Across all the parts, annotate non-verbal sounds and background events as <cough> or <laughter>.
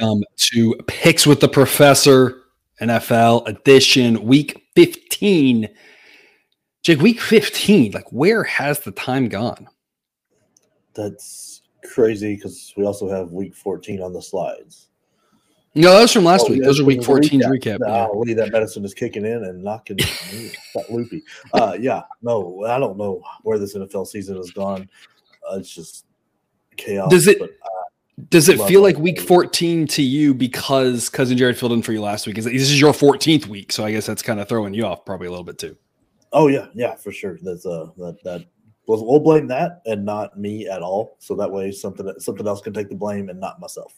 Welcome to Picks with the Professor NFL edition, week 15. Jake, week 15, like where has the time gone? That's crazy because we also have week 14 on the slides. No, that was from last oh, week. Yeah, Those are week 14's recap. recap. Nah, yeah. that medicine is kicking in and knocking that loopy. Uh, yeah, no, I don't know where this NFL season has gone. Uh, it's just chaos. Does it? But, uh, does it feel like week 14 to you because cousin Jared filled in for you last week? Is this is your 14th week, so I guess that's kind of throwing you off probably a little bit too. Oh yeah, yeah, for sure. That's uh that that we'll, we'll blame that and not me at all. So that way something something else can take the blame and not myself.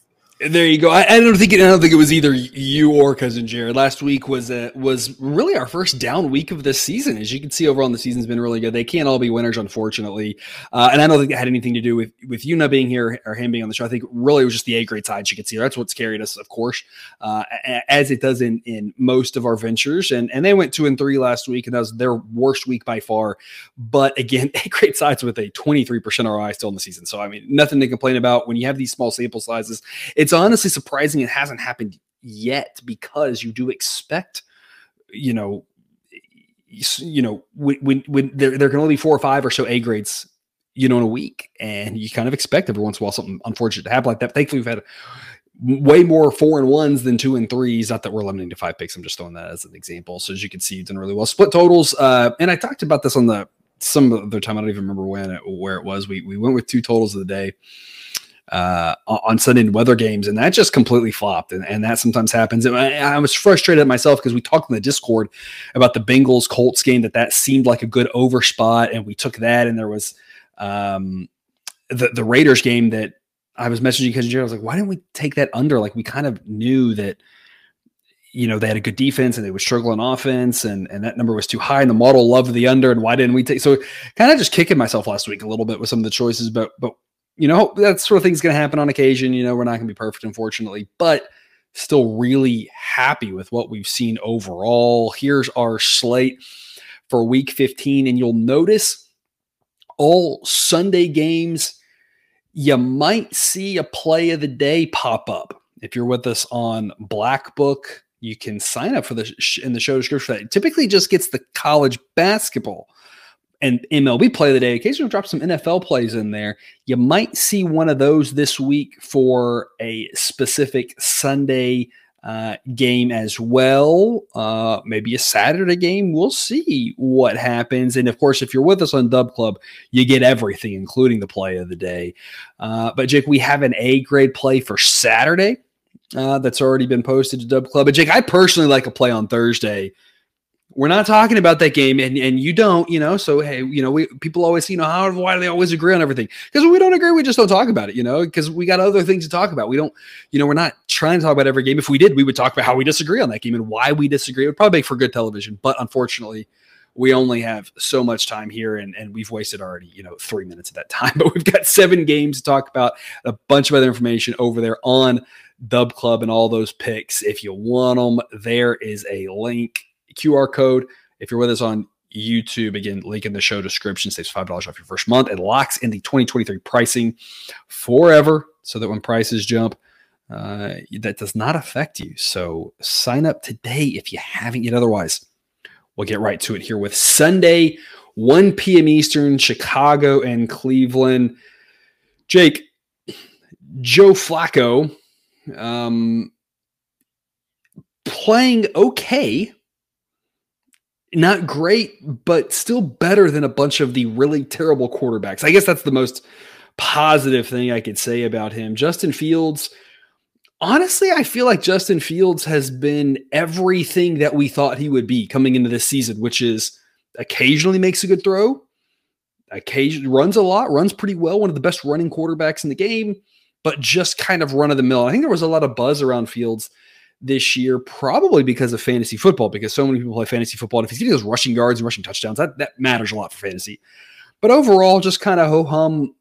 There you go. I, I, don't think it, I don't think it was either you or cousin Jared. Last week was a, was really our first down week of the season. As you can see, overall, the season's been really good. They can't all be winners, unfortunately. Uh, and I don't think it had anything to do with with you not being here or him being on the show. I think really it was just the A grade side you could see. That's what's carried us, of course, uh, as it does in in most of our ventures. And and they went two and three last week, and that was their worst week by far. But again, <laughs> A grade sides with a twenty three percent ROI still in the season. So I mean, nothing to complain about when you have these small sample sizes. It's it's honestly surprising it hasn't happened yet because you do expect, you know, you know, when when there, there can only be four or five or so A grades, you know, in a week, and you kind of expect every once in a while something unfortunate to happen like that. Thankfully, we've had way more four and ones than two and threes. Not that we're limiting to five picks. I'm just throwing that as an example. So as you can see, you've done really well. Split totals, uh, and I talked about this on the some other time. I don't even remember when it, where it was. We we went with two totals of the day uh, on Sunday weather games, and that just completely flopped. And, and that sometimes happens. And I, I was frustrated at myself because we talked in the Discord about the Bengals Colts game that that seemed like a good over spot, and we took that, and there was um, the the Raiders game that I was messaging because Jared I was like, why didn't we take that under? Like we kind of knew that you know, they had a good defense and they would struggle on offense and, and that number was too high and the model loved the under and why didn't we take so kind of just kicking myself last week a little bit with some of the choices, but but you know, that sort of thing's going to happen on occasion. You know, we're not going to be perfect, unfortunately, but still really happy with what we've seen overall. Here's our slate for week 15. And you'll notice all Sunday games, you might see a play of the day pop up. If you're with us on Black Book, you can sign up for the sh- in the show description. That typically just gets the college basketball and MLB play of the day. Occasionally drop some NFL plays in there. You might see one of those this week for a specific Sunday uh, game as well. Uh, maybe a Saturday game. We'll see what happens. And of course, if you're with us on Dub Club, you get everything, including the play of the day. Uh, but Jake, we have an A grade play for Saturday. Uh, that's already been posted to Dub Club. But Jake, I personally like a play on Thursday we're not talking about that game and, and you don't you know so hey you know we people always you know how why do they always agree on everything. Because we don't agree we just don't talk about it you know because we got other things to talk about. We don't you know we're not trying to talk about every game. If we did we would talk about how we disagree on that game and why we disagree. It would probably make for good television but unfortunately we only have so much time here and, and we've wasted already you know three minutes of that time. <laughs> But we've got seven games to talk about a bunch of other information over there on dub club and all those picks. If you want them there is a link QR code. If you're with us on YouTube, again, link in the show description saves $5 off your first month. It locks in the 2023 pricing forever so that when prices jump, uh, that does not affect you. So sign up today if you haven't yet. Otherwise, we'll get right to it here with Sunday, 1 p.m. Eastern, Chicago and Cleveland. Jake, Joe Flacco um, playing okay not great, but still better than a bunch of the really terrible quarterbacks. I guess that's the most positive thing I could say about him. Justin Fields, honestly, I feel like Justin Fields has been everything that we thought he would be coming into this season, which is occasionally makes a good throw, occasionally runs a lot, runs pretty well, one of the best running quarterbacks in the game, but just kind of run of the mill. I think there was a lot of buzz around Fields this year, probably because of fantasy football, because so many people play fantasy football. And if he's getting those rushing yards and rushing touchdowns, that, that matters a lot for fantasy. But overall, just kind of ho hum.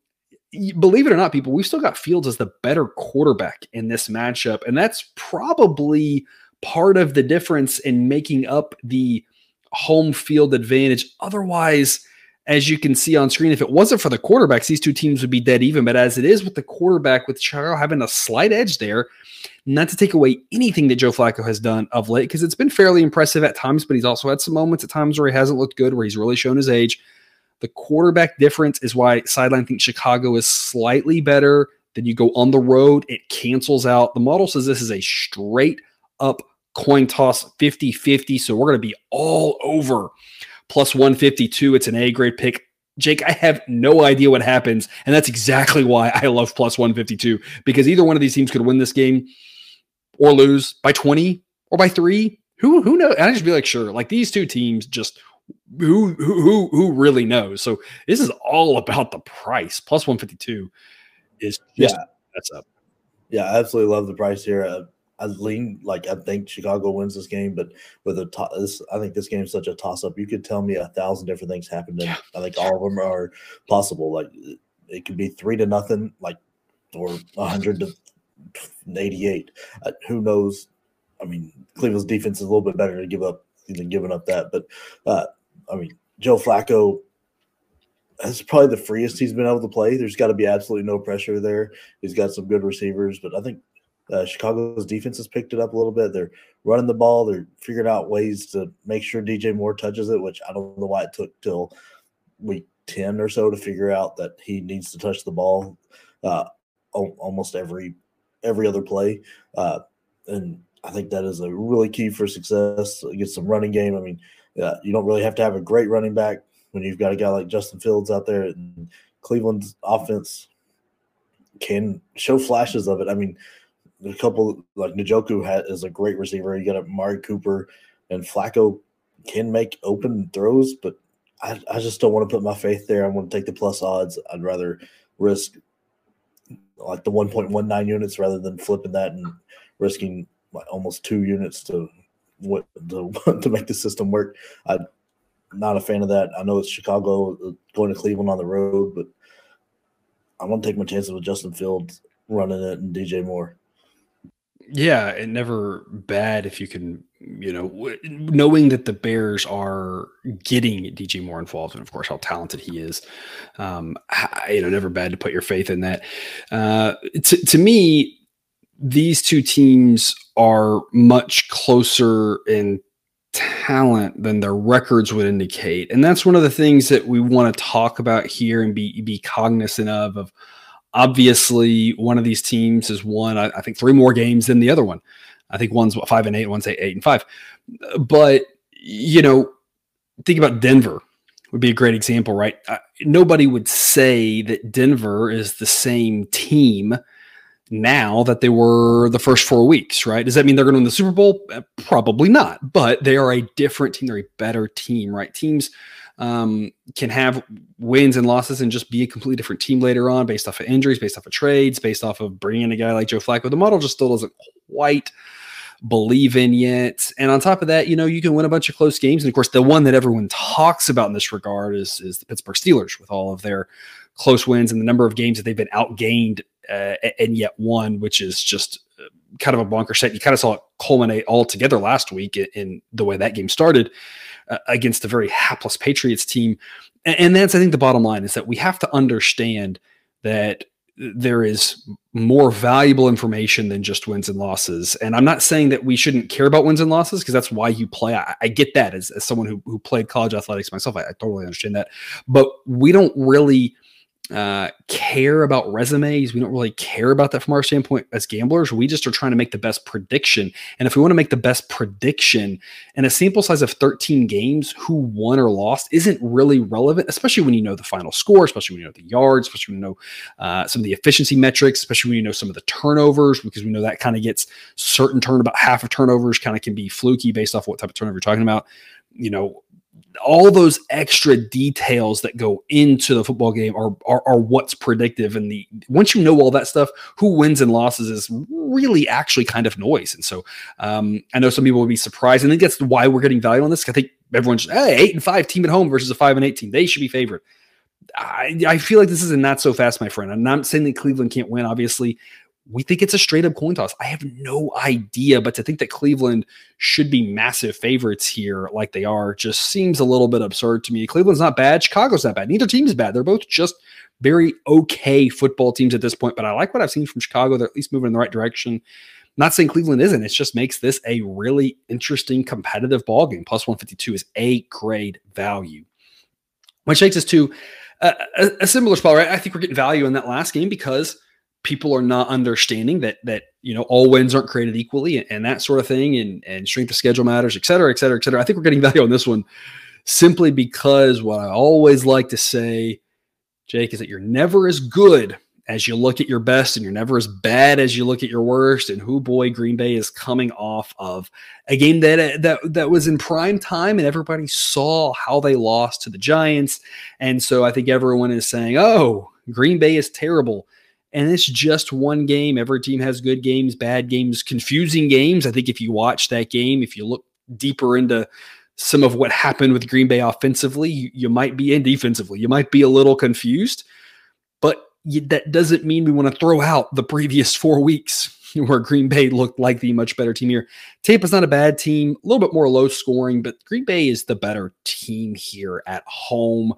Believe it or not, people, we've still got Fields as the better quarterback in this matchup. And that's probably part of the difference in making up the home field advantage. Otherwise, as you can see on screen, if it wasn't for the quarterbacks, these two teams would be dead even. But as it is with the quarterback, with Chicago having a slight edge there, not to take away anything that Joe Flacco has done of late, because it's been fairly impressive at times, but he's also had some moments at times where he hasn't looked good, where he's really shown his age. The quarterback difference is why Sideline thinks Chicago is slightly better. Then you go on the road, it cancels out. The model says this is a straight up coin toss 50 50. So we're going to be all over plus 152. It's an A grade pick. Jake, I have no idea what happens. And that's exactly why I love plus 152 because either one of these teams could win this game or lose by 20 or by three. Who who knows? I just be like, sure. Like these two teams just who who who really knows? So this is all about the price. Plus 152 is yeah. That's up. Yeah, I absolutely love the price here. Uh, I lean like I think Chicago wins this game, but with a to- this, I think this game is such a toss up. You could tell me a thousand different things happened, and yeah. I think all of them are possible. Like it could be three to nothing, like or hundred to eighty eight. Uh, who knows? I mean, Cleveland's defense is a little bit better to give up than giving up that, but uh, I mean, Joe Flacco. That's probably the freest he's been able to play. There's got to be absolutely no pressure there. He's got some good receivers, but I think uh, Chicago's defense has picked it up a little bit. They're running the ball. They're figuring out ways to make sure DJ Moore touches it, which I don't know why it took till week 10 or so to figure out that he needs to touch the ball uh, almost every every other play. Uh, and I think that is a really key for success. Get some running game. I mean, uh, you don't really have to have a great running back when you've got a guy like Justin Fields out there. And Cleveland's offense can show flashes of it. I mean, a couple like Njoku had, is a great receiver. You got Amari Cooper and Flacco can make open throws, but I, I just don't want to put my faith there. I want to take the plus odds. I'd rather risk like the 1.19 units rather than flipping that and risking like almost two units to what to, <laughs> to make the system work. I'm not a fan of that. I know it's Chicago uh, going to Cleveland on the road, but I want to take my chances with Justin Fields running it and DJ Moore. Yeah, and never bad if you can, you know, w- knowing that the Bears are getting DJ Moore involved, and of course how talented he is. Um, I, you know, never bad to put your faith in that. Uh, to, to me, these two teams are much closer in talent than their records would indicate, and that's one of the things that we want to talk about here and be be cognizant of of Obviously, one of these teams has won, I, I think, three more games than the other one. I think one's five and eight, one's eight, eight and five. But, you know, think about Denver would be a great example, right? Uh, nobody would say that Denver is the same team now that they were the first four weeks, right? Does that mean they're going to win the Super Bowl? Uh, probably not, but they are a different team. They're a better team, right? Teams um, can have wins and losses and just be a completely different team later on based off of injuries, based off of trades, based off of bringing in a guy like Joe Flacco. The model just still doesn't quite believe in yet. And on top of that, you know, you can win a bunch of close games. And of course, the one that everyone talks about in this regard is, is the Pittsburgh Steelers with all of their close wins and the number of games that they've been outgained uh, and yet won, which is just uh, kind of a bonker set. You kind of saw it culminate all together last week in, in the way that game started uh, against a very hapless Patriots team. And, and that's, I think, the bottom line is that we have to understand that there is more valuable information than just wins and losses. And I'm not saying that we shouldn't care about wins and losses because that's why you play. I, I get that as, as, someone who, who played college athletics myself. I, I totally understand that. But we don't really uh, care about resumes. We don't really care about that from our standpoint as gamblers. We just are trying to make the best prediction. And if we want to make the best prediction and a sample size of 13 games, who won or lost isn't really relevant, especially when you know the final score, especially when you know the yards, especially when you know uh, some of the efficiency metrics, especially when you know some of the turnovers, because we know that kind of gets certain turn about half of turnovers kind of can be fluky based off what type of turnover you're talking about. You know, all those extra details that go into the football game are, are, are what's predictive. And the once you know all that stuff who wins and losses is really actually kind of noise. And so um, i know some people would be surprised and i think that's why we're getting value on this. I think everyone's hey eight and five team at home versus a five and eight team. They should be favored. I, I feel like this is a not so fast my friend. I'm not saying that cleveland can't win obviously we think it's a straight up coin toss. I have no idea, but to think that Cleveland should be massive favorites here, like they are, just seems a little bit absurd to me. Cleveland's not bad. Chicago's not bad. Neither team is bad. They're both just very okay football teams at this point. But I like what I've seen from Chicago. They're at least moving in the right direction. not saying Cleveland isn't. It just makes this a really interesting competitive ball game. Plus 152 is a grade value. Which takes us to a, a, a similar spot, right? I think we're getting value in that last game because – people are not understanding that that you know all wins aren't created equally and, and, that sort of thing and and strength of schedule matters et cetera et cetera et cetera. I think we're getting value on this one simply because what i always like to say jake is that you're never as good as you look at your best and you're never as bad as you look at your worst. And who boy green bay is coming off of a game that uh, that that was in prime time and everybody saw how they lost to the giants. And so i think everyone is saying oh green bay is terrible and it's just one game. Every team has good games, bad games, confusing games. I think if you watch that game, if you look deeper into some of what happened with Green Bay offensively, you, you might be in defensively. You might be a little confused, but you, that doesn't mean we want to throw out the previous four weeks <laughs> where Green Bay looked like the much better team here. Tampa's not a bad team, a little bit more low scoring, but Green Bay is the better team here at home.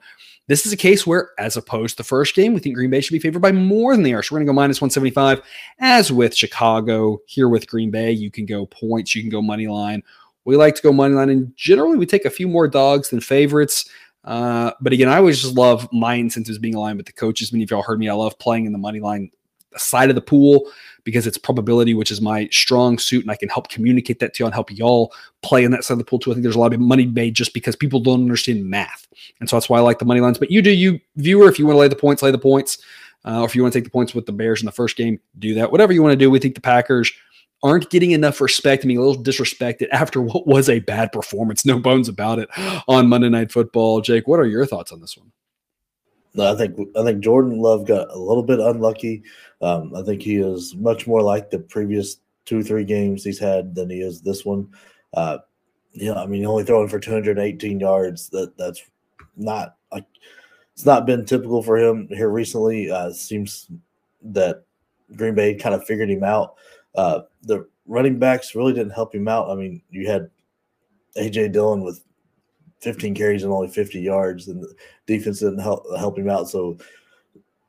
This is a case where, as opposed to the first game, we think Green Bay should be favored by more than they are. So we're going to go minus 175. As with Chicago, here with Green Bay, you can go points, you can go money line. We like to go money line, and generally we take a few more dogs than favorites. Uh, but again, I always just love my incentives being aligned with the coaches. Many of y'all heard me. I love playing in the money line side of the pool because it's probability, which is my strong suit, and I can help communicate that to you and help y'all play in that side of the pool too. I think there's a lot of money made just because people don't understand math, and so that's why I like the money lines. But you do, you viewer, if you want to lay the points, lay the points, uh, or if you want to take the points with the Bears in the first game, do that. Whatever you want to do. We think the Packers aren't getting enough respect I mean, a little disrespected after what was a bad performance. No bones about it on Monday Night Football. Jake, what are your thoughts on this one? I think I think Jordan Love got a little bit unlucky. Um, I think he is much more like the previous two three games he's had than he is this one. Uh, yeah, I mean, only throwing for 218 yards. That that's not like it's not been typical for him here recently. Uh, seems that Green Bay kind of figured him out. Uh, the running backs really didn't help him out. I mean, you had AJ Dillon with 15 carries and only 50 yards, and the defense didn't help help him out. So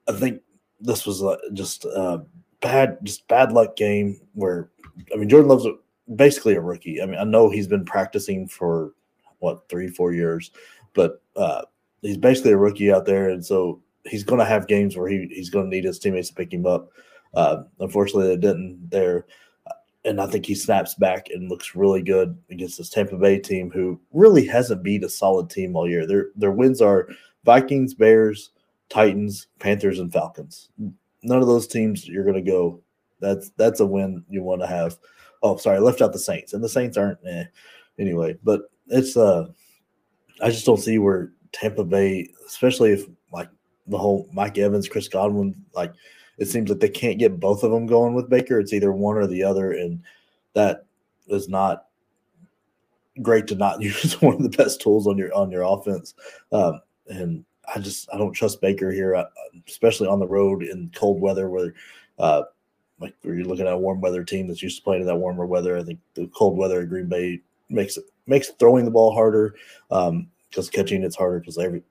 I think this was uh, just a bad, just bad luck game where I mean Jordan Love's basically a rookie. I mean I know he's been practicing for what three four years, but uh, he's basically a rookie out there, and so he's going to have games where he, he's going to need his teammates to pick him up. Uh, unfortunately, they didn't there and I think he snaps back and looks really good against this Tampa Bay team, who really hasn't beat a solid team all year. Their their wins are Vikings, Bears, Titans, Panthers, and Falcons. None of those teams you're going to go. That's that's a win you want to have. Oh, sorry, I left out the Saints, and the Saints aren't eh, anyway. But it's uh, I just don't see where Tampa Bay, especially if like the whole Mike Evans, Chris Godwin, like it seems like they can't get both of them going with Baker. It's either one or the other, and that is not great to not <laughs> use one of the best tools on your on your offense. Um, and I just I don't trust Baker here, uh, especially on the road in cold weather where. Uh, like you're looking at a warm weather team that's used to playing in that warmer weather. I think the cold weather at Green Bay makes it makes throwing the ball harder because um, catching it's harder because every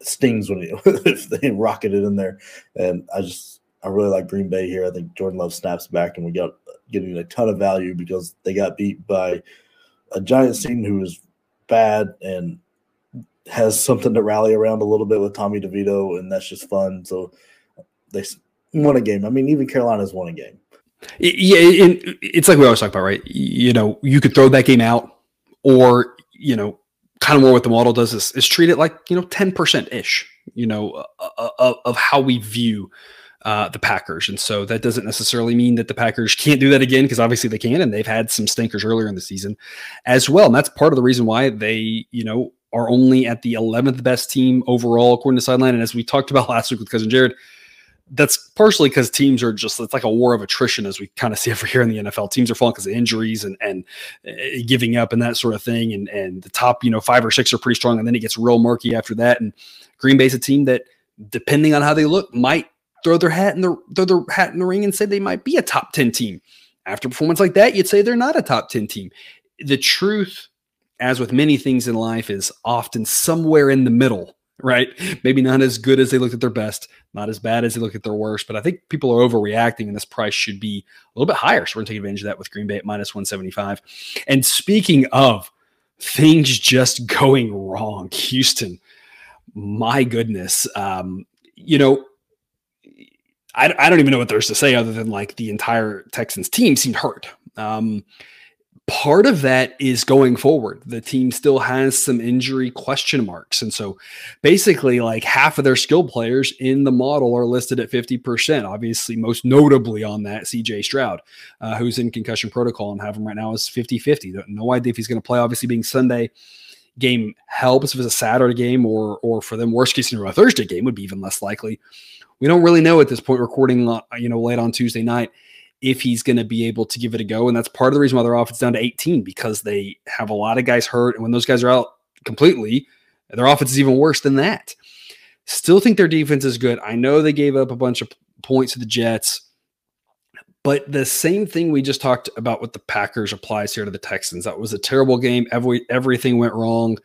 stings when <laughs> if they rocketed in there. And I just I really like Green Bay here. I think Jordan Love snaps back, and we got getting a ton of value because they got beat by a Giants team who is bad and has something to rally around a little bit with Tommy DeVito, and that's just fun. So they won a game. I mean, even Carolina's won a game. Yeah, it's like we always talk about, right? You know, you could throw that game out, or you know, kind of more what the model does is, is treat it like you know ten percent ish, you know, uh, uh, of, of how we view uh, the Packers. And so that doesn't necessarily mean that the Packers can't do that again, because obviously they can, and they've had some stinkers earlier in the season as well. And that's part of the reason why they, you know, are only at the 11th best team overall, according to Sideline. And as we talked about <laughs> last week with Cousin Jared, that's partially because teams are just it's like a war of attrition as we kind of see <laughs> every year in the NFL. Teams are falling because of injuries and and uh, giving up and that sort of thing. And and the top you know five or six are pretty strong, and then it gets real murky after that. And Green Bay's a team that, depending on how they look, might throw their hat in the throw their hat in the ring and say they might be a top 10 team. After performance like that, you'd say they're not a top 10 team. The truth, as with many things in life, is often somewhere in the middle, right? Maybe not as good as they looked at their best, not as bad as they look at their worst, but I think people are overreacting and this price should be a little bit higher. So we're gonna take advantage of that with Green Bay at minus 175. And speaking of things just going wrong, <laughs> Houston, my goodness. Um, you know, I, I don't even know what there's to say other than like the entire Texans team seemed hurt. Um, part of that is going forward. The team still has some injury question marks. And so basically, like half of their skill players in the model are listed at 50%. Obviously, most notably on that, CJ Stroud, uh, who's in concussion protocol and have him right now is 50 50. No idea if he's going to play, obviously, being Sunday game helps if it's a Saturday game or or for them worst case scenario a Thursday game would be even less likely we don't really know at this point, recording, uh, you know, late on Tuesday night, if he's going to be able to give it a go. And that's part of the reason why their offense down to 18 because they have a lot of guys hurt. And when those guys are out completely, their offense is even worse than that. Still think their defense is good. I know they gave up a bunch of points to the Jets, but the same thing we just talked about with the Packers applies here to the Texans. That was a terrible game. Every everything went wrong.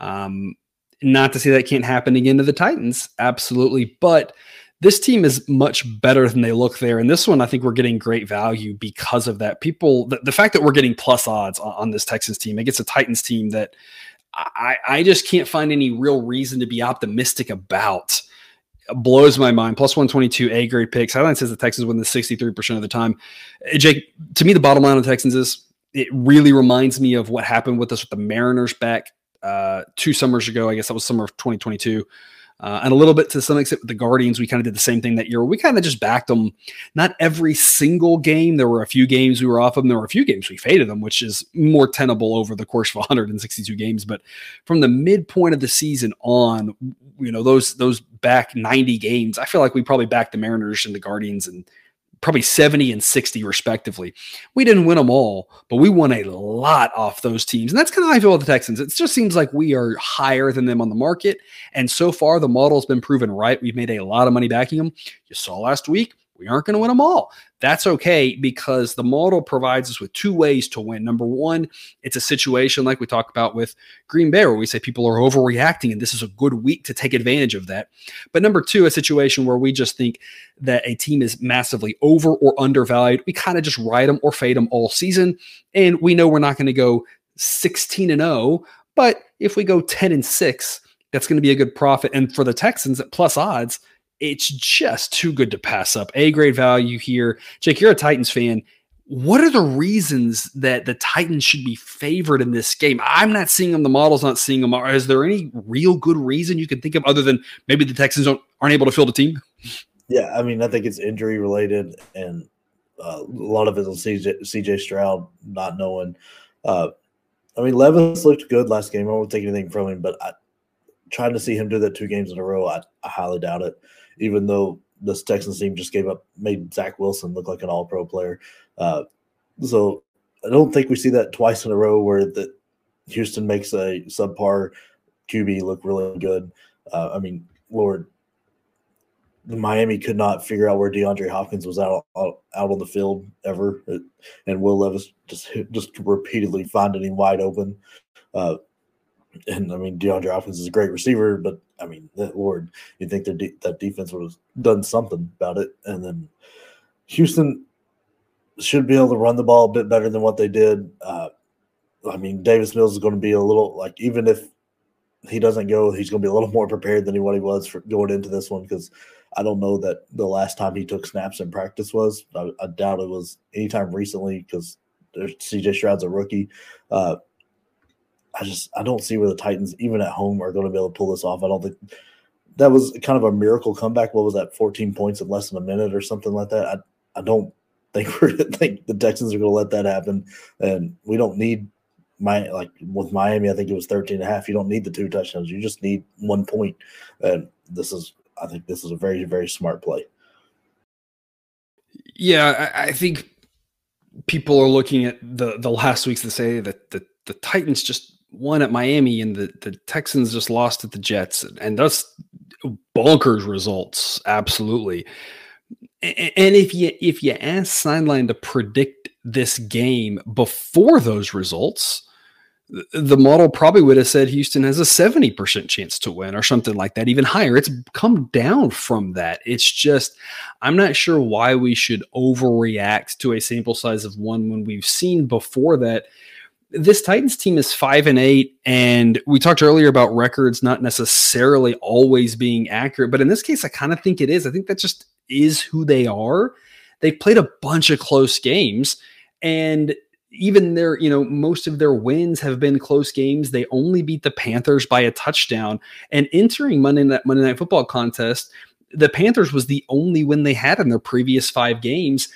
Um, not to say that can't happen again to the Titans, absolutely, but this team is much better than they look there. And this one, I think we're getting great value because of that. People, the, the fact that we're getting plus odds on, on, this Texans team against a Titans team that I, I just can't find any real reason to be optimistic about. Blows my mind. Plus 122 A grade picks. Sideline says the Texans win the 63% of the time. Uh, Jake, to me, the bottom line of the Texans is it really reminds me of what happened with us with the Mariners back uh, two summers ago. I guess that was summer of 2022 uh, and a little bit to some extent with the Guardians, we kind of did the same thing that year. We kind of just backed them. Not every single game. There were a few games we were off of them. There were a few games we faded them, which is more tenable over the course of <laughs> 162 games. But from the midpoint of the season on, you know those those back 90 games, I feel like we probably backed the Mariners and the Guardians and probably 70 and 60 respectively. We didn't win them all, but we won a lot off those teams. And that's kind of how I feel with the Texans. It just seems like we are higher than them on the market. And so far, the model's been proven right. We've made a lot of money backing them. You saw last week, we aren't going to win them all. That's okay because the model provides us with two ways to win. Number one, it's a situation like we talked about with Green Bay, where we say people are overreacting, and this is a good week to take advantage of that. But number two, a situation where we just think that a team is massively over or undervalued. We kind of just ride them or fade them all season. And we know we're not going to go 16 and 0, but if we go 10 and 6, that's going to be a good profit. And for the Texans at plus odds, it's just too good to pass up. A grade value here. Jake, you're a Titans fan. What are the reasons that the Titans should be favored in this game? I'm not seeing them. The model's not seeing them. Is there any real good reason you can think of other than maybe the Texans aren't able to field a team? Yeah, I mean, I think it's injury related, and uh, a lot of it on CJ, CJ Stroud not knowing. Uh, I mean, Levis looked good last game. I won't take anything from him, but I, trying to see him do that two games in a row, I, I highly doubt it even though this Texans team just gave up, made Zach Wilson look like an all pro player. Uh, so I don't think we see that twice in a row where that Houston makes a subpar QB look really good. Uh, I mean, Lord, Miami could not figure out where DeAndre Hopkins was out, out out on the field ever, and Will Levis just just repeatedly finding him wide open. Uh, and I mean, DeAndre Hopkins is a great receiver, but I mean, Lord, you'd think de- that defense would have done something about it. And then Houston should be able to run the ball a bit better than what they did. Uh, I mean, Davis Mills is going to be a little like even if he doesn't go, he's going to be a little more prepared than what he was for going into this one because I don't know that the last time he took snaps in practice was. I, I doubt it was anytime recently because CJ Stroud's a rookie. Uh, I just I don't see where the Titans, even at home, are going to be able to pull this off. I don't think that was kind of a miracle comeback. What was that? 14 points in less than a minute or something like that. I, I don't think <laughs> we're think the Texans are going to let that happen. And we don't need my like with Miami, I think it was 13 and a half. You don't need the two touchdowns. You just need one point. And this is I think this is a very, very smart play. Yeah, I, I think people are looking at the the last weeks to say that the, the Titans just won at Miami and the, the Texans just lost at the Jets. And that's bonkers results. Absolutely. And if you if you ask Sideline to predict this game before those results, the model probably would have said Houston has a 70% chance to win or something like that, even higher. It's come down from that. It's just, I'm not sure why we should overreact to a sample size of one when we've seen before that. This Titans team is five and eight, and we talked earlier about records not necessarily always being accurate, but in this case, I kind of think it is. I think that just is who they are. They've played a bunch of close games, and even their, you know, most of their wins have been close games. They only beat the Panthers by a touchdown. And entering Monday Night, Monday Night Football contest, the Panthers was the only win they had in their previous five games.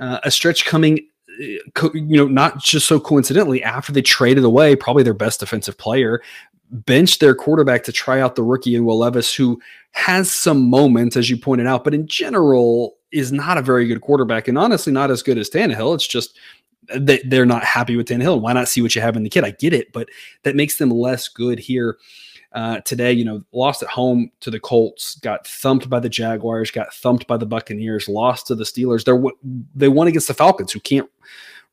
Uh, a stretch coming, you know, not just so coincidentally after they traded away probably their best defensive player, benched their quarterback to try out the rookie in Will Levis, who has some moments, as you pointed out, but in general is not a very good quarterback and honestly not as good as Tannehill. It's just they, they're not happy with Tannehill. Why not see what you have in the kid? I get it, but that makes them less good here. Uh, today, you know, lost at home to the Colts, got thumped by the Jaguars, got thumped by the Buccaneers, lost to the Steelers. They're they won against the Falcons, who can't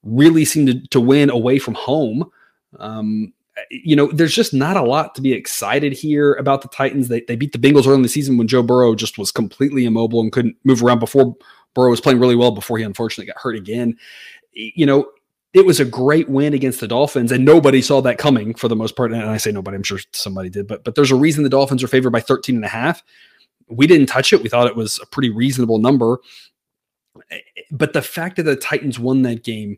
really seem to, to win away from home. Um, you know, there's just not a lot to be excited here about the Titans. They, they beat the Bengals early in the season when Joe Burrow just was completely immobile and couldn't move around before Burrow was playing really well before he unfortunately got hurt again you know, it was a great win against the Dolphins, and nobody saw that coming for the most part. And I say nobody, I'm sure somebody did, but but there's a reason the Dolphins are favored by 13 and a half. We didn't touch it. We thought it was a pretty reasonable number. Eh, eh, but the fact that the Titans won that game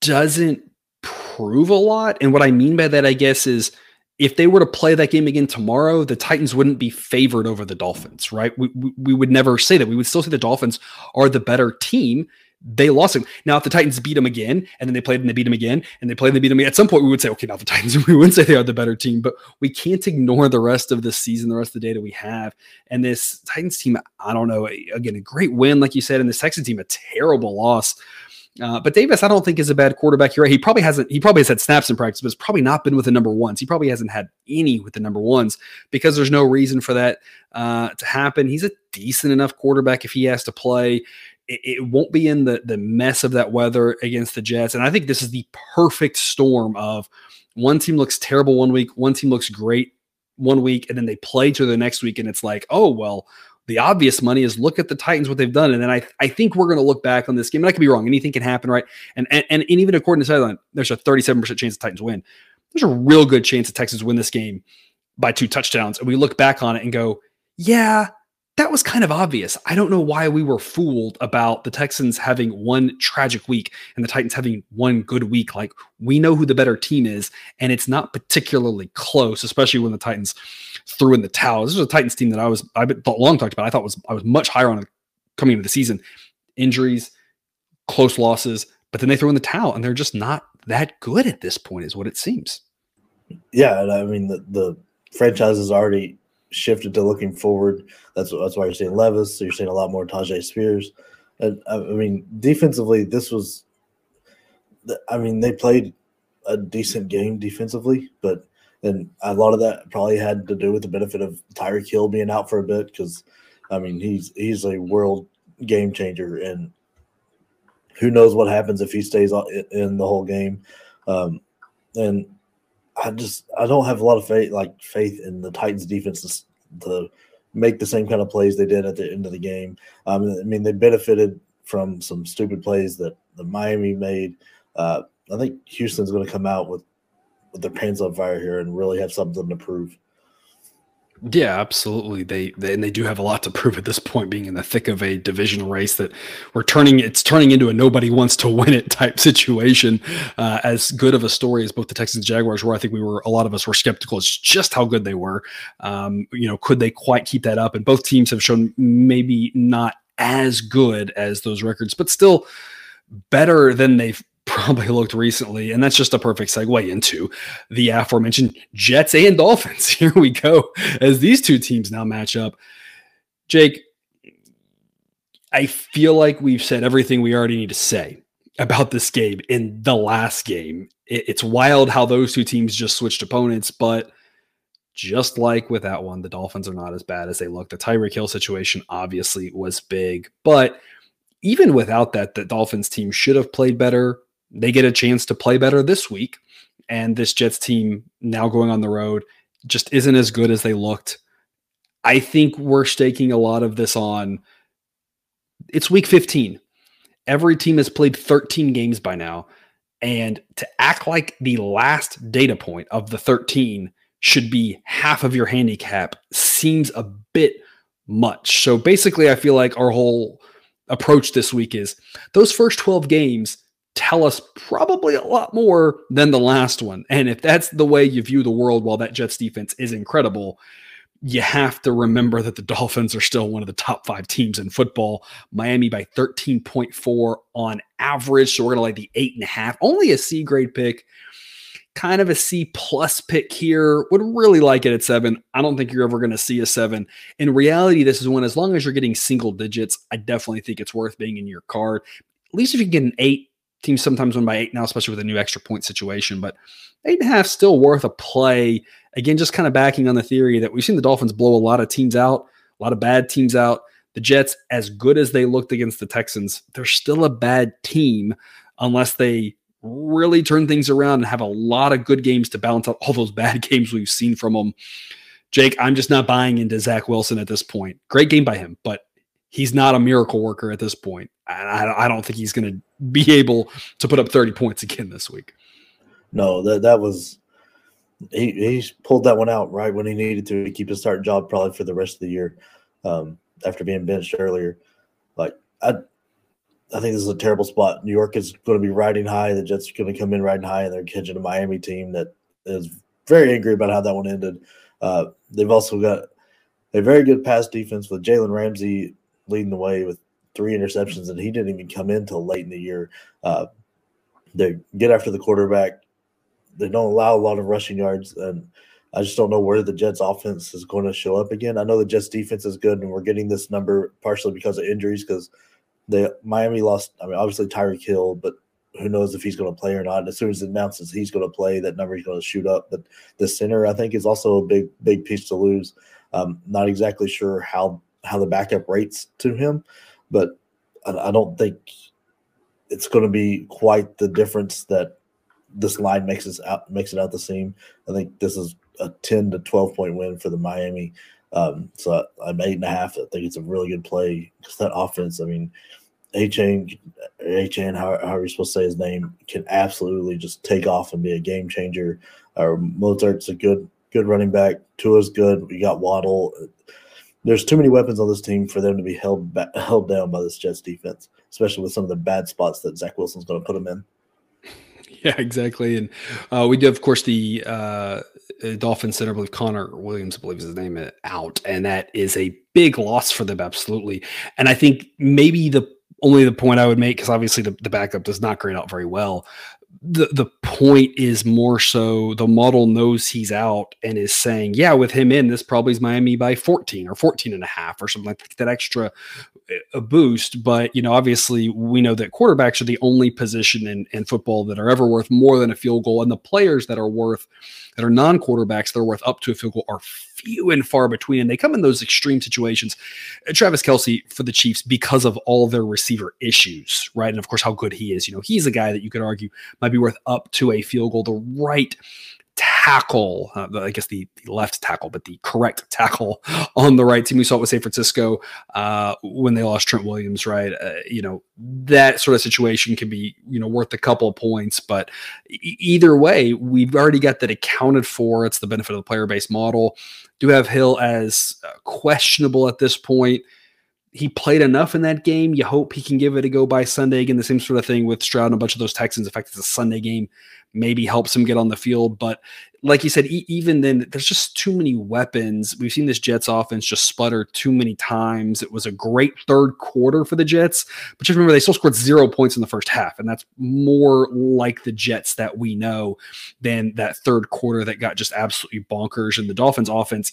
doesn't prove a lot. And what I mean by that, I guess, is if they were to play that game again tomorrow, the Titans wouldn't be favored over the Dolphins, right? We, we, we would never say that. We would still say the Dolphins are the better team they lost him. Now, if the Titans beat him again, and then they played and they beat him again, and they played and they beat him again, at some point we would say, okay, now the Titans, <laughs> we wouldn't say they are the better team, but we can't ignore the rest of the season, the rest of the data we have. And this Titans team, I don't know, again, a great win, like you said, and this Texans team, a terrible loss. Uh, but Davis, I don't think is a bad quarterback. You're right. He probably hasn't. He probably has had snaps in practice, but it's probably not been with the number ones. He probably hasn't had any with the number ones because there's no reason for that uh, to happen. He's a decent enough quarterback if he has to play it, it won't be in the the mess of that weather against the Jets. And I think this is the perfect storm of one team looks terrible one week, one team looks great one week, and then they play to the next week, and it's like, oh well, the obvious money is look at the Titans what they've done, and then I I think we're going to look back on this game, and I could be wrong. Anything can happen, right? And and, and even according to sideline, there's a 37 percent chance the Titans win. There's a real good chance the Texans win this game by two touchdowns, and we look back on it and go, yeah, that was kind of obvious. I don't know why we were fooled about the Texans having one tragic week and the Titans having one good week. Like we know who the better team is, and it's not particularly close, especially when the Titans threw in the towel. This was a Titans team that I was I long talked about. I thought was I was much higher on coming into the season. Injuries, close losses, but then they throw in the towel, and they're just not that good at this point, is what it seems. Yeah, I mean the the franchise is already shifted to looking forward. That's that's why you're seeing Levis. So you're seeing a lot more Tyjae Spears. And, I mean, defensively, this was. I mean, they played a decent game defensively, but and a lot of that probably had to do with the benefit of Tyreek Hill being out for a bit because, I mean, he's he's a world game changer, and who knows what happens if he stays in the whole game. Um, and I just I don't have a lot of faith like faith in the Titans defense to, make the same kind of plays they did at the end of the game. Um, I mean they benefited from some stupid plays that the Miami made. Uh, I think Houston's going to come out with with their pants on fire here and really have something to prove. Yeah, absolutely. They, they, and they do have a lot to prove at this point, being in the thick of a division race that we're turning. It's turning into a nobody wants to <laughs> win it type situation. Uh, as good of a story as both the Texans and Jaguars were, I think we were a lot of us were skeptical as just how good they were. Um, you know, could they quite keep that up? And both teams have shown maybe not as good as those records, but still better than they've probably looked recently, and that's just a perfect segue into the aforementioned Jets and Dolphins. <laughs> Here we go as these two teams now match up. Jake, I feel like we've said everything we already need to say about this game in the last game. It's wild how those two teams just switched opponents, but just like with that one, the Dolphins are not as bad as they look. The Tyreek Hill situation obviously was big, but even without that, the Dolphins team should have played better. They get a chance to play better this week. And this Jets team now going on the road just isn't as good as they looked. I think we're staking a lot of this on it's week 15. Every team has played 13 games by now. And to act like the last data point of the 13 should be half of your handicap seems a bit much. So basically, I feel like our whole approach this week is those first 12 games tell us probably a lot more than the last one. And if that's the way you view the world while that Jets defense is incredible, you have to remember that the <laughs> Dolphins are still one of the top five teams in football. Miami by 13.4 on average. So we're going to like the eight and a half, only a C grade pick, kind of a C plus pick here. Would really like it at seven. I don't think you're ever going to see a seven. In reality, this is one, as long as you're getting single digits, I definitely think it's worth being in your card. At least if you get an eight, teams sometimes win by eight now, especially with a new extra point situation, but eight and a half still worth a play Again, just kind of backing on the theory that we've seen the Dolphins blow a lot of teams out, a lot of bad teams out. The Jets, as good as they looked against the Texans, they're still a bad team unless they really turn things around and have a lot of good games to balance out all those bad <laughs> games we've seen from them. Jake, I'm just not buying into Zach Wilson at this point. Great game by him, but he's not a miracle worker at this point. I, I don't think he's going to be able to put up 30 points again this week. No, that that was he he's pulled that one out right when he needed to, to keep his starting job probably for the rest of the year um, after being benched earlier. Like I, I think this is a terrible spot. New York is going to be riding high. The Jets are going to come in riding high, and they're catching a Miami team that is very angry about how that one ended. Uh, they've also got a very good pass defense with Jalen Ramsey leading the way with three interceptions, and he didn't even come in until late in the year. Uh, they get after the quarterback they don't allow a lot of rushing yards, and I just don't know where the Jets offense is going to show up again. I know the Jets defense is good, and we're getting this number partially because of injuries because the Miami lost. I mean, obviously Tyreek Hill, but who knows if he's going to play or not. And as soon as it announces he's going to play, that number is going to shoot up. But the center, I think, is also a big, big piece to lose. Um, not exactly sure how how the backup rates to him, but I, I don't think it's going to be quite the difference that this line makes it out makes it out the seam. I think this is a 10 to 12 point win for the Miami. Um, so I'm eight and a half. I think it's a really good play because that offense, I mean, Achane, Achane, how, however you're supposed to say his name, can absolutely just take off and be a game changer. Or Mostert's a good, good running back. Tua's good. We got Waddle. There's too many weapons on this team for them to be held back, held down by this Jets defense, especially with some of the bad spots that Zach Wilson's going to put them in. <laughs> Yeah, exactly. And uh, we do, of course, the uh, Dolphin center, I believe Connor Williams, I believe is his name, uh, out. And that is a big loss for them, absolutely. And I think maybe the only the point I would make, because obviously the, the backup does not grade out very well. The, the point is more so the model knows he's out and is saying, yeah, with him in, this probably is Miami by 14 or 14 and a half or something like that extra eh, a boost, but you know, obviously we know that quarterbacks are the only position in, in football that are ever worth more than a field goal, and the players that are worth that are non-quarterbacks that are worth up to a field goal are few and far between, and they come in those extreme situations. Uh, Travis Kelce for the Chiefs because of all their receiver issues, right? And of course, how good he is. You know, he's a guy that you could argue might be worth up to a field goal. The right tackle, uh, I guess the, the, left tackle, but the correct tackle <laughs> on the right team. We saw it with San Francisco uh, when they lost Trent Williams, right? Uh, you know, that sort of situation can be, you know, worth a couple of points, but e- either way, we've already got that accounted for. It's the benefit of the player based model. Do have Hill as uh, questionable at this point he played enough in that game. You hope he can give it a go by Sunday. Again, the same sort of thing with Stroud and a bunch of those Texans. In fact, it's a Sunday game maybe helps him get on the field. But like you said, e- even then, there's just too many weapons. We've seen this Jets offense just sputter too many times. It was a great third quarter for the Jets, but just remember they still scored zero points in the first half, and that's more like the Jets that we know than that third quarter that got just absolutely bonkers. And the Dolphins offense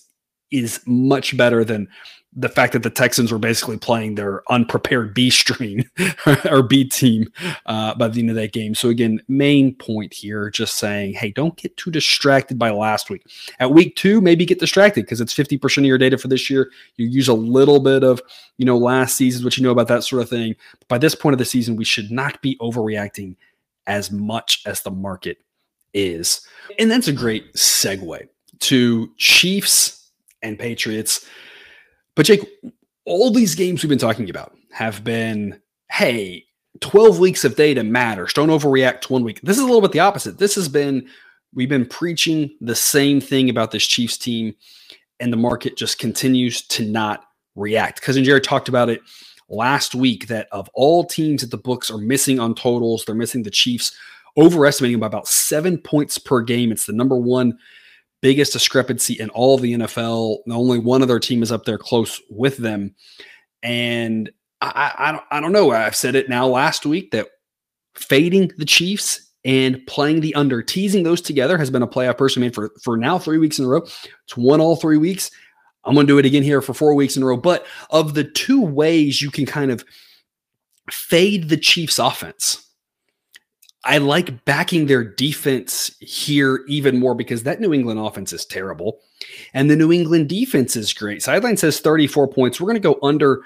is much better than the fact that the Texans were basically playing their unprepared B string <laughs> or B team uh, by the end of that game. So again, main point here, just saying, hey, don't get too distracted by last week. At week two, maybe get distracted because it's 50% of your data for this year. You use a little bit of, you know, last season, what you know about that sort of thing. But by this point of the season, we should not be overreacting as much as the market is. And that's a great segue to Chiefs and Patriots. But Jake, all these games we've been talking about have been, hey, 12 weeks of data matters. Don't overreact to one week. This is a little bit the opposite. This has been, we've been preaching the same thing about this Chiefs team, and the market just continues to not react. Cousin Jared talked about it last week that of all teams that the books are missing on totals, they're missing the Chiefs, overestimating by about seven points per game. It's the number one biggest discrepancy in all of the NFL. Only one other team is up there close with them. And I, I, don't, I don't know. I've said it now last week that fading the Chiefs and playing the under, teasing those together has been a play I've personally made for, for now three weeks in a row. It's won all three weeks. I'm going to do it again here for four weeks in a row. But of the two ways you can kind of fade the Chiefs offense, I like backing their defense here even more because that New England offense is terrible. And the New England defense is great. Sideline says 34 points. We're going to go under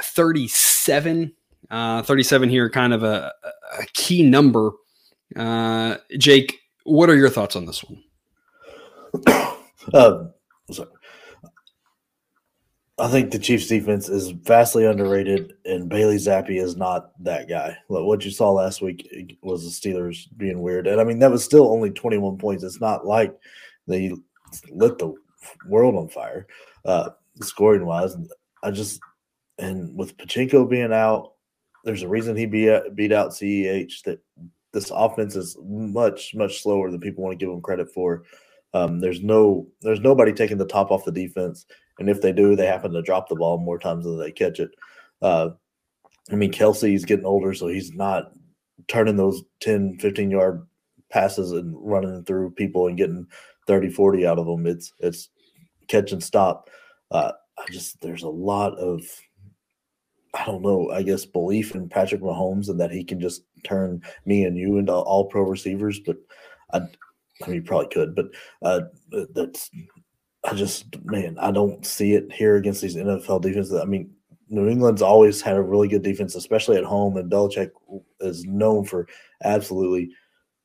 37. Uh, 37 here, kind of a, a key number. Uh, Jake, what are your thoughts on this one? <coughs> Uh, sorry. I think the Chiefs defense is vastly underrated, and Bailey Zappe is not that guy. What you saw last week was the Steelers being weird, and I mean that was still only 21 points. It's not like they lit the world on fire, uh, scoring wise. I just and with Pacheco being out, there's a reason he beat beat out Ceh. That this offense is much much slower than people want to give him credit for. Um, there's no there's nobody taking the top off the defense and if they do, they happen to drop the ball more times than they catch it. Uh, I mean, Kelce's getting older, so he's not turning those 10, 15 yard passes and running through people and getting 30, 40 out of them. It's, it's catch and stop. Uh, I just, there's a lot of, I don't know, I guess belief in Patrick Mahomes and that he can just turn me and you into all pro receivers. But I, I mean, he probably could, but uh, that's I just man, I don't see it here against these NFL defenses. I mean, New England's always had a really good defense, especially at home, and Belichick is known for absolutely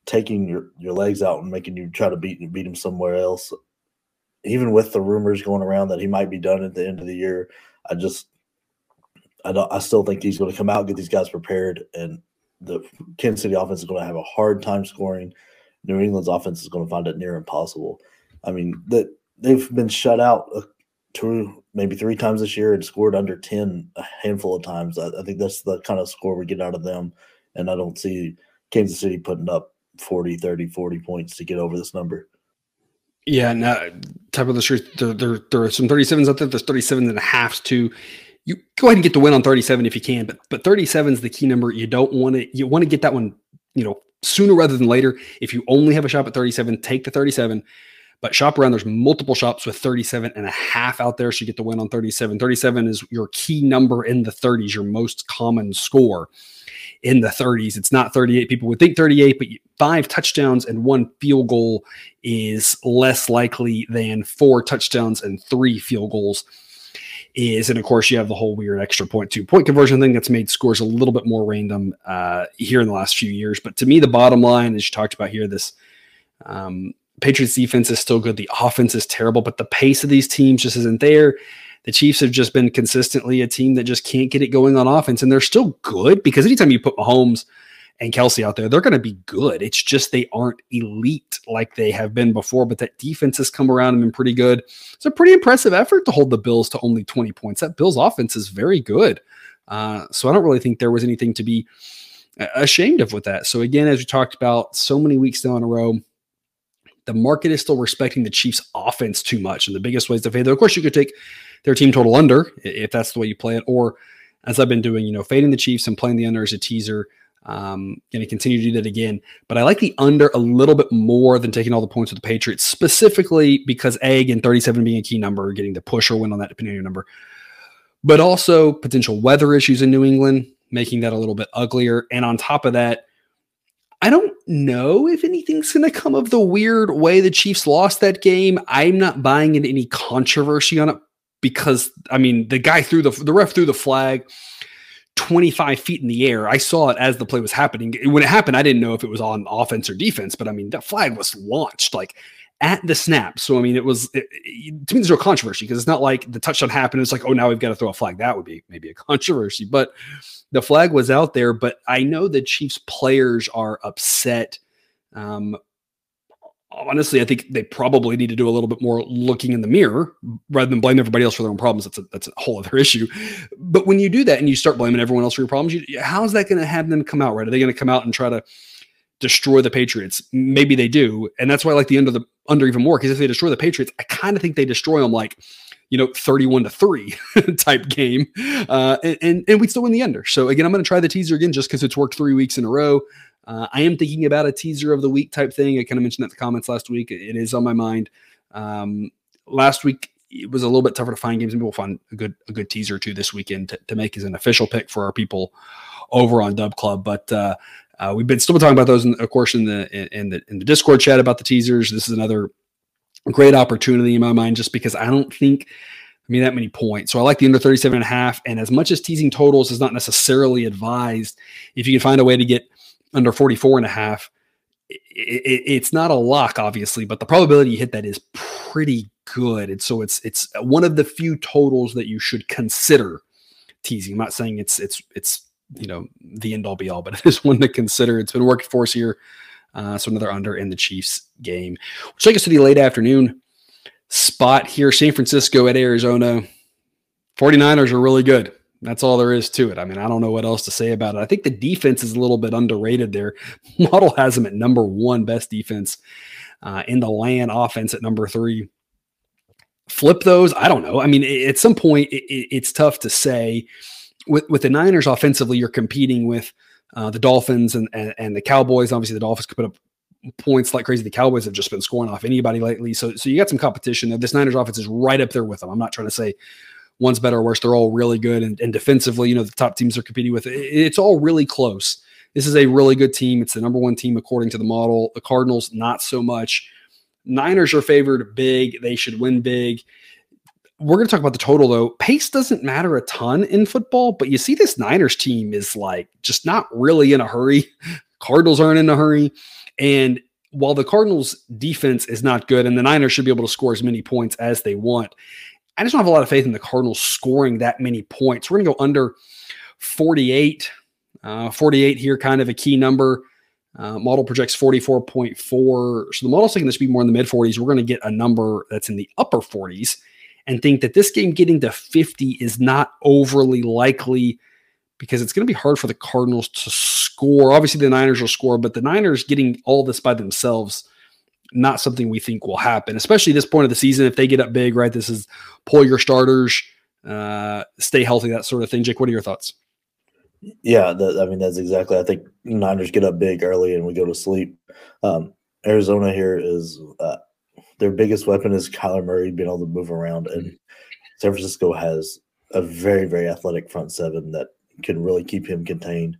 taking your, your legs out and making you try to beat beat him somewhere else. Even with the rumors going around that he might be done at the end of the year, I just I don't I still think he's going to come out, get these guys prepared, and the Kansas City offense is going to have a hard time scoring. New England's offense is going to find it near impossible. I mean, that they've been shut out uh, two, maybe three times this year and scored under 10 a handful of times. I, I, think that's the kind of score we get out of them. And I don't see Kansas City putting up 40, 30, 40 points to get over this number. Yeah, now uh, top of the street, there, there, there, are some 37s out there. There's 37 and a half too. You go ahead and get the win on 37 if you can, but but 37 is the key number. You don't want to you want to get that one, you know, sooner rather than later. If you only have a shop at 37, take the 37 but shop around. There's multiple shops with 37 and a half out there. So you get the win on 37. 37 is your key number in the 30s, your most common score in the 30s. It's not 38. People would think 38, but five touchdowns and one field goal is less likely than four touchdowns and three field goals is and of course you have the whole weird extra point two point conversion thing that's made scores a little bit more random uh, here in the last few years but to me the bottom line as you talked about here this um, Patriots defense is still good. The offense is terrible, but the pace of these teams just isn't there. The Chiefs have just been consistently a team that just can't get it going on offense, and they're still good because anytime you put Mahomes and Kelce out there, they're going to be good. It's just they aren't elite like they have been before, but that defense has come around and been pretty good. It's a pretty impressive effort to hold the Bills to only 20 points. That Bills offense is very good. Uh, so I don't really think there was anything to be uh, ashamed of with that. So again, as we talked about so many weeks now in a row, the market is still respecting the Chiefs' offense too much. And the biggest ways to fade them, of course, you could take their team total under if that's the way you play it, or as I've been doing, you know, fading the Chiefs and playing the under as a teaser. Um, going to continue to do that again, but I like the under a little bit more than taking all the points with the Patriots, specifically because egg and 37 being a key number, getting the push or win on that depending on your number, but also potential weather issues in New England, making that a little bit uglier. And on top of that, I don't know if anything's going to come of the weird way the Chiefs lost that game. I'm not buying into any controversy on it because I mean the guy threw the the ref threw the flag 25 feet in the air. I saw it as the play was happening. When it happened, I didn't know if it was on offense or defense, but I mean, the flag was launched like at the snap. So, I mean, it was, it, it, to me, there's no controversy because it's not like the touchdown happened. It's like, oh, now we've got to throw a flag. That would be maybe a controversy, but the flag was out there. But I know the Chiefs players are upset um, honestly, I think they probably need to do a little bit more looking in the mirror rather than blame everybody else for their own problems. That's a, that's a whole other <laughs> issue. But when you do that and you start blaming everyone else for your problems, you, how's that going to have them come out right? Are they going to come out and try to destroy the Patriots? Maybe they do, and that's why I like the under the under even more because if they destroy the Patriots, I kind of think they destroy them like you know 31 to 3 <laughs> type game uh, and, and, and we still win the under so again i'm going to try the teaser again just because it's worked three weeks in a row uh, I am thinking about a teaser of the week type thing. I kind of mentioned that in the comments last week. It is on my mind. Um, last week it was a little bit tougher to find games. Maybe we'll find a good a good teaser too this weekend to, to make as an official pick for our people over on Dub Club. But uh, uh, we've been still talking about those, in, of course, in the in the in the Discord chat about the teasers. This is another great opportunity in my mind, just because I don't think. I mean, that many points. So I like the under 37 and a half. And as much as teasing totals is not necessarily advised, if you can find a way to get under 44 and a half, it, it, it's not a lock, obviously, but the probability you hit that is pretty good. And so it's it's one of the few totals that you should consider teasing. I'm not saying it's it's it's you know the end all be all, but <laughs> it is one to consider. It's been working for us here. Uh, so another under in the Chiefs game. Which take us to the late afternoon spot here. San Francisco at Arizona. 49ers are really good. That's all there is to it. I mean, I don't know what else to say about it. I think the defense is a little bit underrated there. <laughs> Model has them at number one best defense uh, in the land, offense at number three. Flip those. I don't know. I mean, at some point, it, it's tough to say. With with the Niners offensively, you're competing with uh, the Dolphins and, and, and the Cowboys. Obviously, the Dolphins could put up points like crazy. The Cowboys have just been scoring off anybody lately. So so you got some competition. This Niners offense is right up there with them. I'm not trying to say one's better or worse. They're all really good. And, and defensively, you know, the top teams are competing with. It. It's all really close. This is a really good team. It's the number one team according to the model. The Cardinals, not so much. Niners are favored big. They should win big. We're going to talk about the total though. Pace doesn't matter a ton in football, but you see this Niners team is like just not really in a hurry. <laughs> Cardinals aren't in a hurry. And while the Cardinals defense is not good and the Niners should be able to score as many points as they want, I just don't have a lot of faith in the Cardinals scoring that many points. We're going to go under 48. Uh, 48 here, kind of a key number. Uh, model projects 44.4. So the model's thinking this should be more in the mid 40s. We're going to get a number that's in the upper 40s and think that this game getting to 50 is not overly likely because it's going to be hard for the Cardinals to score. Obviously, the Niners will score, but the Niners getting all this by themselves not something we think will happen, especially this point of the season. If they get up big, right? This is pull your starters, uh, stay healthy, that sort of thing. Jake, what are your thoughts? Yeah, I mean that's exactly. I think Niners get up big early and we go to sleep. Um, Arizona here is uh, their biggest weapon is Kyler Murray being able to move around, and. San Francisco has a very very athletic front seven that can really keep him contained.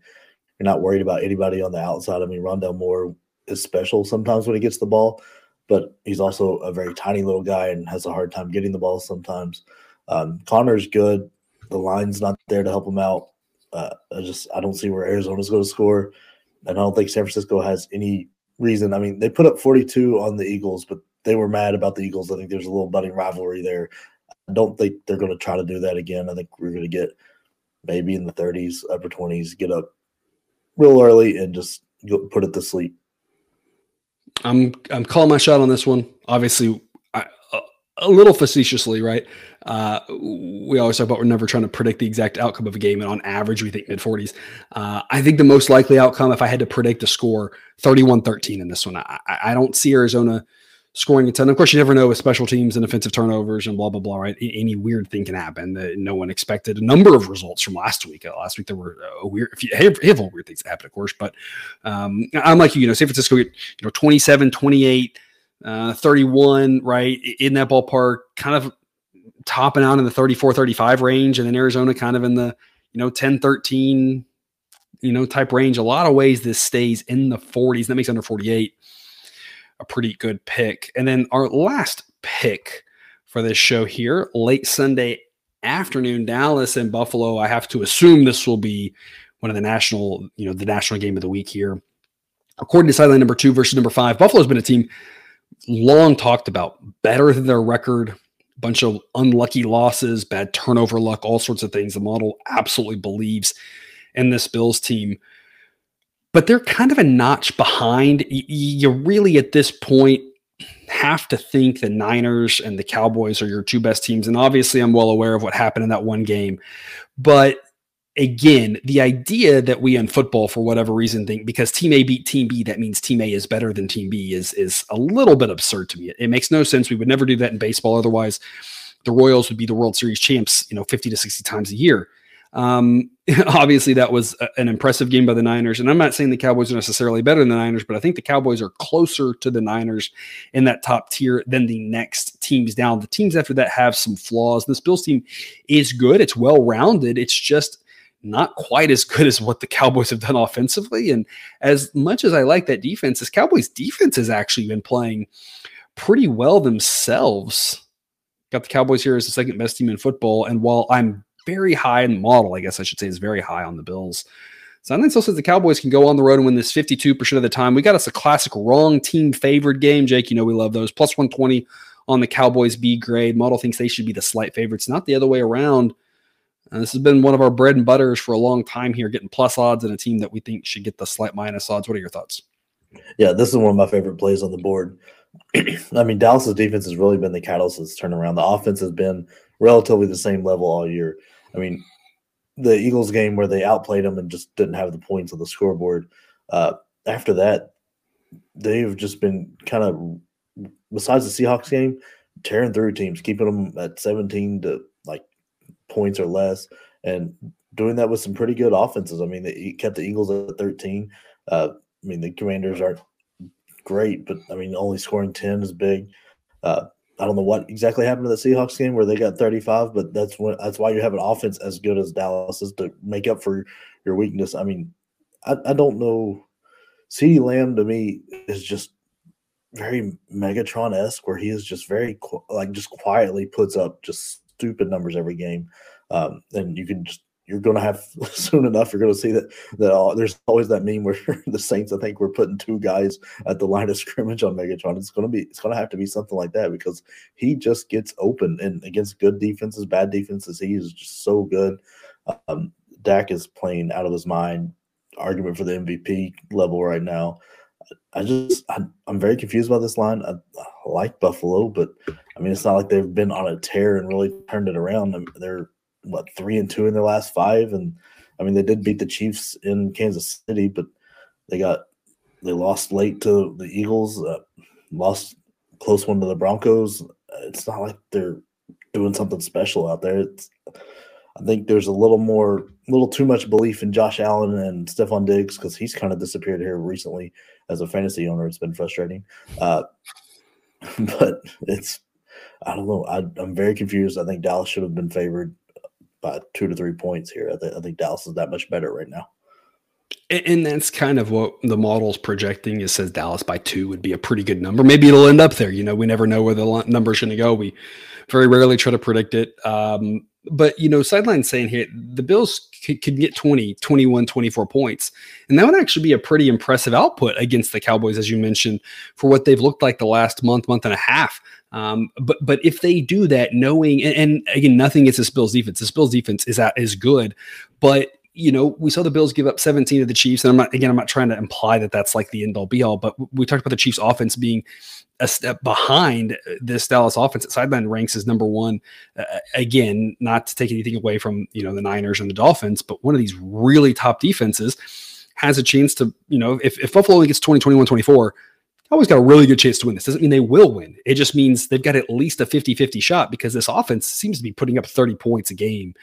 You're not worried about anybody on the outside. I mean, Rondale Moore is special sometimes when he gets the ball, but he's also a very tiny little guy and has a hard time getting the ball sometimes. Um, Conner's good. The line's not there to help him out. Uh, I just I don't see where Arizona's going to score, and I don't think San Francisco has any reason. I mean, they put up 42 on the Eagles, but they were mad about the Eagles. I think there's a little budding rivalry there. I don't think they're going to try to do that again. I think we're going to get maybe in the 30s, upper 20s, get up real early and just put it to sleep. I'm I'm calling my shot on this one. Obviously, a little facetiously, right? Uh, we always talk about we're never trying to predict the exact outcome of a game, and on average, we think mid 40s. Uh, I think the most likely outcome, if I had to predict a score, 31 13 in this one. I, I don't see Arizona scoring a ton. Of course, you never know with special teams and offensive turnovers and blah blah blah. Right, any weird thing can happen that no one expected. A number of results from last week. Uh, last week there were uh, weird, if have all weird things that happen, of course. But um, I'm like you, you know, San Francisco, you know, 27, 28, uh, 31, right in that ballpark, kind of topping out in the 34, 35 range, and then Arizona kind of in the you know 10, 13, you know type range. A lot of ways this stays in the 40s. That makes under 48 a pretty good pick. And then our last pick for this show here, late Sunday afternoon, Dallas and Buffalo. I have to assume this will be one of the national, you know, the national game of the week here. According to sideline number two versus number five, Buffalo's been a team long talked about, better than their record, bunch of unlucky losses, bad turnover luck, all sorts of things. The model absolutely believes in this Bills team but they're kind of a notch behind. You really, at this point, have to think the Niners and the Cowboys are your two best teams. And obviously, I'm well aware of what happened in that one game. But again, the idea that we in football, for whatever reason, think because team A beat team B, that means team A is better than team B is is a little bit absurd to me. It, makes no sense. We would never do that in baseball. Otherwise, the Royals would be the World Series champs, you know, 50 to 60 times a year. Um, <laughs> obviously, that was a, an impressive game by the Niners. And I'm not saying the Cowboys are necessarily better than the Niners, but I think the Cowboys are closer to the Niners in that top tier than the next teams down. The teams after that have some flaws. This Bills team is good, it's well rounded. It's just not quite as good as what the Cowboys have done offensively. And as much as I like that defense, this Cowboys defense has actually been playing pretty well themselves. Got the Cowboys here as the second best team in football. And while I'm very high in the model, I guess I should say, is very high on the Bills. So I think still says the Cowboys can go on the road and win this 52% of the time. We got us a classic wrong team favored game. Jake, you know we love those. Plus 120 on the Cowboys B grade. Model thinks they should be the slight favorites, not the other way around. Uh, this has been one of our bread and butters for a long time here, getting plus odds and a team that we think should get the slight minus odds. What are your thoughts? Yeah, this is one of my favorite plays on the board. <clears throat> I mean, Dallas's defense has really been the catalyst that's turned around. The offense has been relatively the same level all year. I mean, the Eagles game where they outplayed them and just didn't have the points on the scoreboard. Uh, after that, they've just been kind of, besides the Seahawks game, tearing through teams, keeping them at 17 to like points or less, and doing that with some pretty good offenses. I mean, they kept the Eagles at 13. Uh, I mean, the Commanders aren't great, but I mean, only scoring 10 is big. Uh, I don't know what exactly happened to the Seahawks game where they got 35, but that's what that's why you have an offense as good as Dallas is to make up for your weakness. I mean, I, I don't know. CeeDee Lamb to me is just very Megatron esque, where he is just very like just quietly puts up just stupid numbers every game, um, and you can just you're going to have <laughs> soon enough. You're going to see that that there's always that meme where <laughs> the Saints, I think, we're putting two guys at the line of scrimmage on Megatron. It's going to be it's going to have to be something like that because he just gets open and against good defenses, bad defenses, he is just so good. Um, Dak is playing out of his mind. Argument for the MVP level right now. I just I, am very confused about this line. I, I, like Buffalo, but I mean it's not like they've been on a tear and really turned it around. They're what three and two in their last five, and I mean they did beat the Chiefs in Kansas City, but they got they lost late to the Eagles, uh, lost close one to the Broncos. It's not like they're doing something special out there. It's I think there's a little more, little too much belief in Josh Allen and Stefon Diggs because he's kind of disappeared here recently as a fantasy owner. It's been frustrating, uh, <laughs> but it's I don't know. I, I'm very confused. I think Dallas should have been favored by two to three points here. I, th- I think Dallas is that much better right now. And that's kind of what the model's projecting. It says Dallas by two would be a pretty good number. Maybe it'll end up there. You know, we never know where the number's going to go. We very rarely try to predict it. Um, but, you know, sideline saying here, the Bills could, could, get 20, 21, 24 points. And that would actually be a pretty impressive output against the Cowboys, as you mentioned, for what they've looked like the last month, month and a half. Um, but but if they do that, knowing and, and again, nothing against this Bills defense. This Bills defense is at, is good, but you know, we saw the Bills give up 17 to the Chiefs, and I'm not again, I'm not trying to imply that that's like the end all be all, but we talked about the Chiefs offense being a step behind this Dallas offense sideline ranks as number one. Uh, again, not to take anything away from you know the Niners and the Dolphins, but one of these really top defenses has a chance to you know if, if Buffalo only gets 20, 21, 24, Cowboys got a really good chance to win this. Doesn't mean they will win. It just means they've got at least a 50 50 shot because this offense seems to be putting up 30 points a game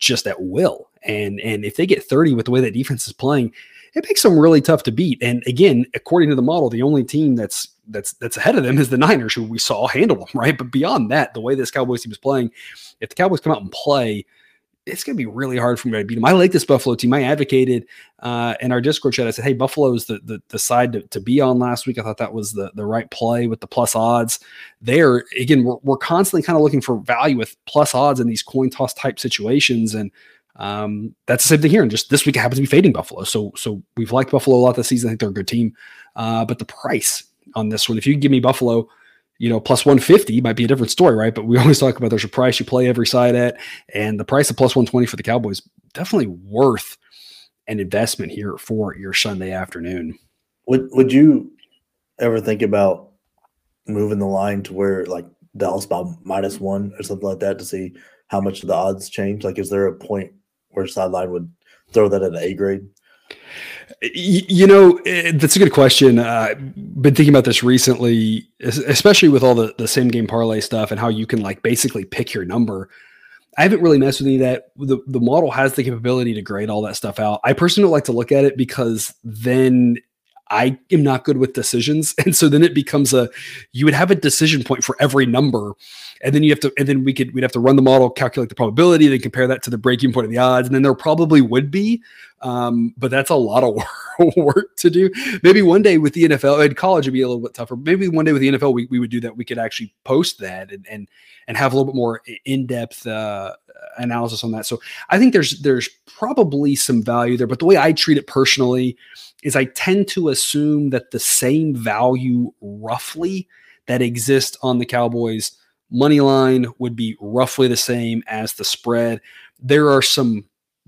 just at will. And, and if they get 30 with the way that defense is playing, it makes them really tough to beat. And again, according to the model, the only team that's that's that's ahead of them is the Niners, who we saw handle them, <laughs> right? But beyond that, the way this Cowboys team is playing, if the Cowboys come out and play, it's going to be really hard for me to beat them. I like this Buffalo team. I advocated uh, in our Discord chat. I said, "Hey, Buffalo is the, the, the side to, to, be on last week." I thought that was the the right play with the plus odds. There again, we're, we're constantly kind of looking for value with plus odds in these coin toss type situations, and um, that's the same thing here. And just this week, it happens to be fading Buffalo. So so we've liked Buffalo a lot this season. I think they're a good team, uh, but the price on this one, if you give me Buffalo you know, plus 150 might be a different story, right? But we <laughs> always talk about there's a price you play every side at, and the price of plus 120 for the Cowboys definitely worth an investment here for your Sunday afternoon. Would Would you ever think about moving the line to where like Dallas by minus one or something like that to see how much the odds change? Like, is there a point where sideline would throw that at A grade? You know, eh, that's a good question. Uh, been thinking about this recently, especially with all the, the same game parlay stuff and how you can like basically pick your number. I haven't really messed with any of that. The, the model has the capability to grade all that stuff out. I personally don't like to look at it because then I am not good with decisions. <laughs> And so then it becomes a you would have a decision point for every number. And then you have to, and then we could we'd have to run the model, calculate the probability, then compare that to the breaking point of the odds. And then there probably would be. Um, but that's a lot of <laughs> work to do. Maybe one day with the NFL and college it would be a little bit tougher. Maybe one day with the NFL we, we would do that. We could actually post that and and and have a little bit more in-depth uh, analysis on that. So I think there's there's probably some value there. But the way I treat it personally is I tend to assume that the same value roughly that exists on the Cowboys money line would be roughly the same as the spread. There are some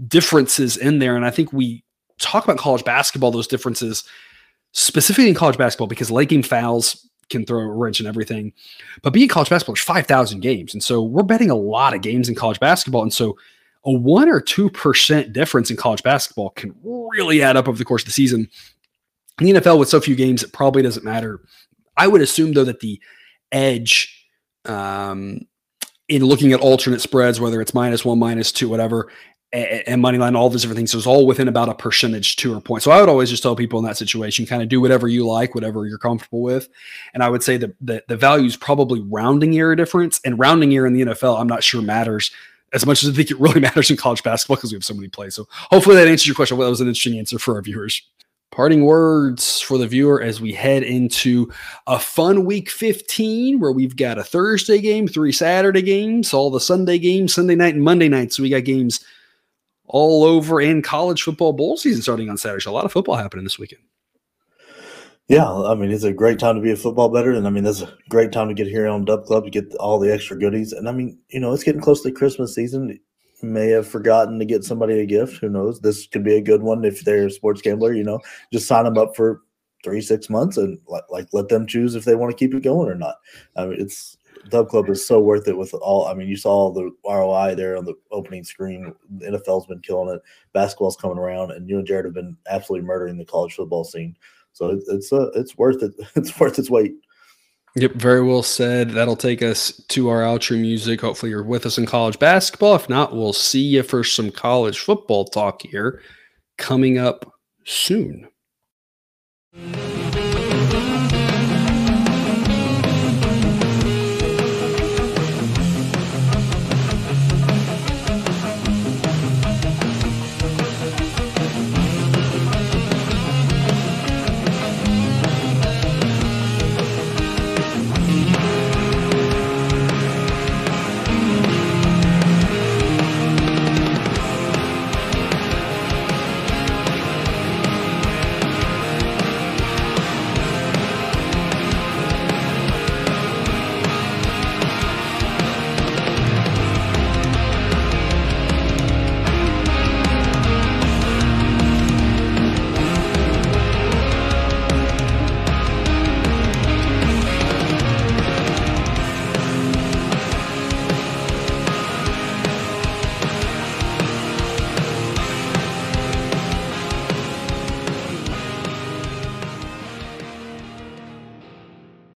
differences in there, and I think we talk about college basketball, those differences specifically in college basketball because late game fouls can throw a wrench in everything. But being college basketball, there's 5,000 games. And so we're betting a lot of games in college basketball. And so a one or 2% difference in college basketball can really add up over the course of the season. In the NFL, with so few games, it probably doesn't matter. I would assume, though, that the edge um, in looking at alternate spreads, whether it's minus one, minus two, whatever, and, money line, all those different things. So it's all within about a percentage to or point. So I would always just tell people in that situation, kind of do whatever you like, whatever you're comfortable with. And I would say that the, the value is probably rounding error difference. And rounding error in the NFL, I'm not sure matters as much as I think it really <laughs> matters in college basketball because we have so many plays. So hopefully that answers your question. Well, that was an interesting answer for our viewers. Parting words for the viewer as we head into a fun week 15 where we've got a Thursday game, three Saturday games, all the Sunday games, Sunday night and Monday night. So we got games all over in college football bowl season starting on Saturday. So a lot of football happening this weekend. Yeah, I mean it's a great time to be a football better, and I mean that's a great time to get here on Dub Club to get all the extra goodies. And I mean, you know, it's getting close to Christmas season. You may have forgotten to get somebody a gift. Who knows? This could be a good one if they're a sports gambler. You know, just sign them up for three, six months, and like, like let them choose if they want to keep it going or not. I mean, it's Dub Club is so worth it with all. I mean, you saw the ROI there on the opening screen. The NFL's been killing it. Basketball's coming around, and you and Jared have been absolutely murdering the college football scene. So it's it's uh, it's worth it. <laughs> It's worth its weight. Yep, very well said. That'll take us to our outro music. Hopefully, you're with us in college basketball. If not, we'll see you for some college football talk here coming up soon.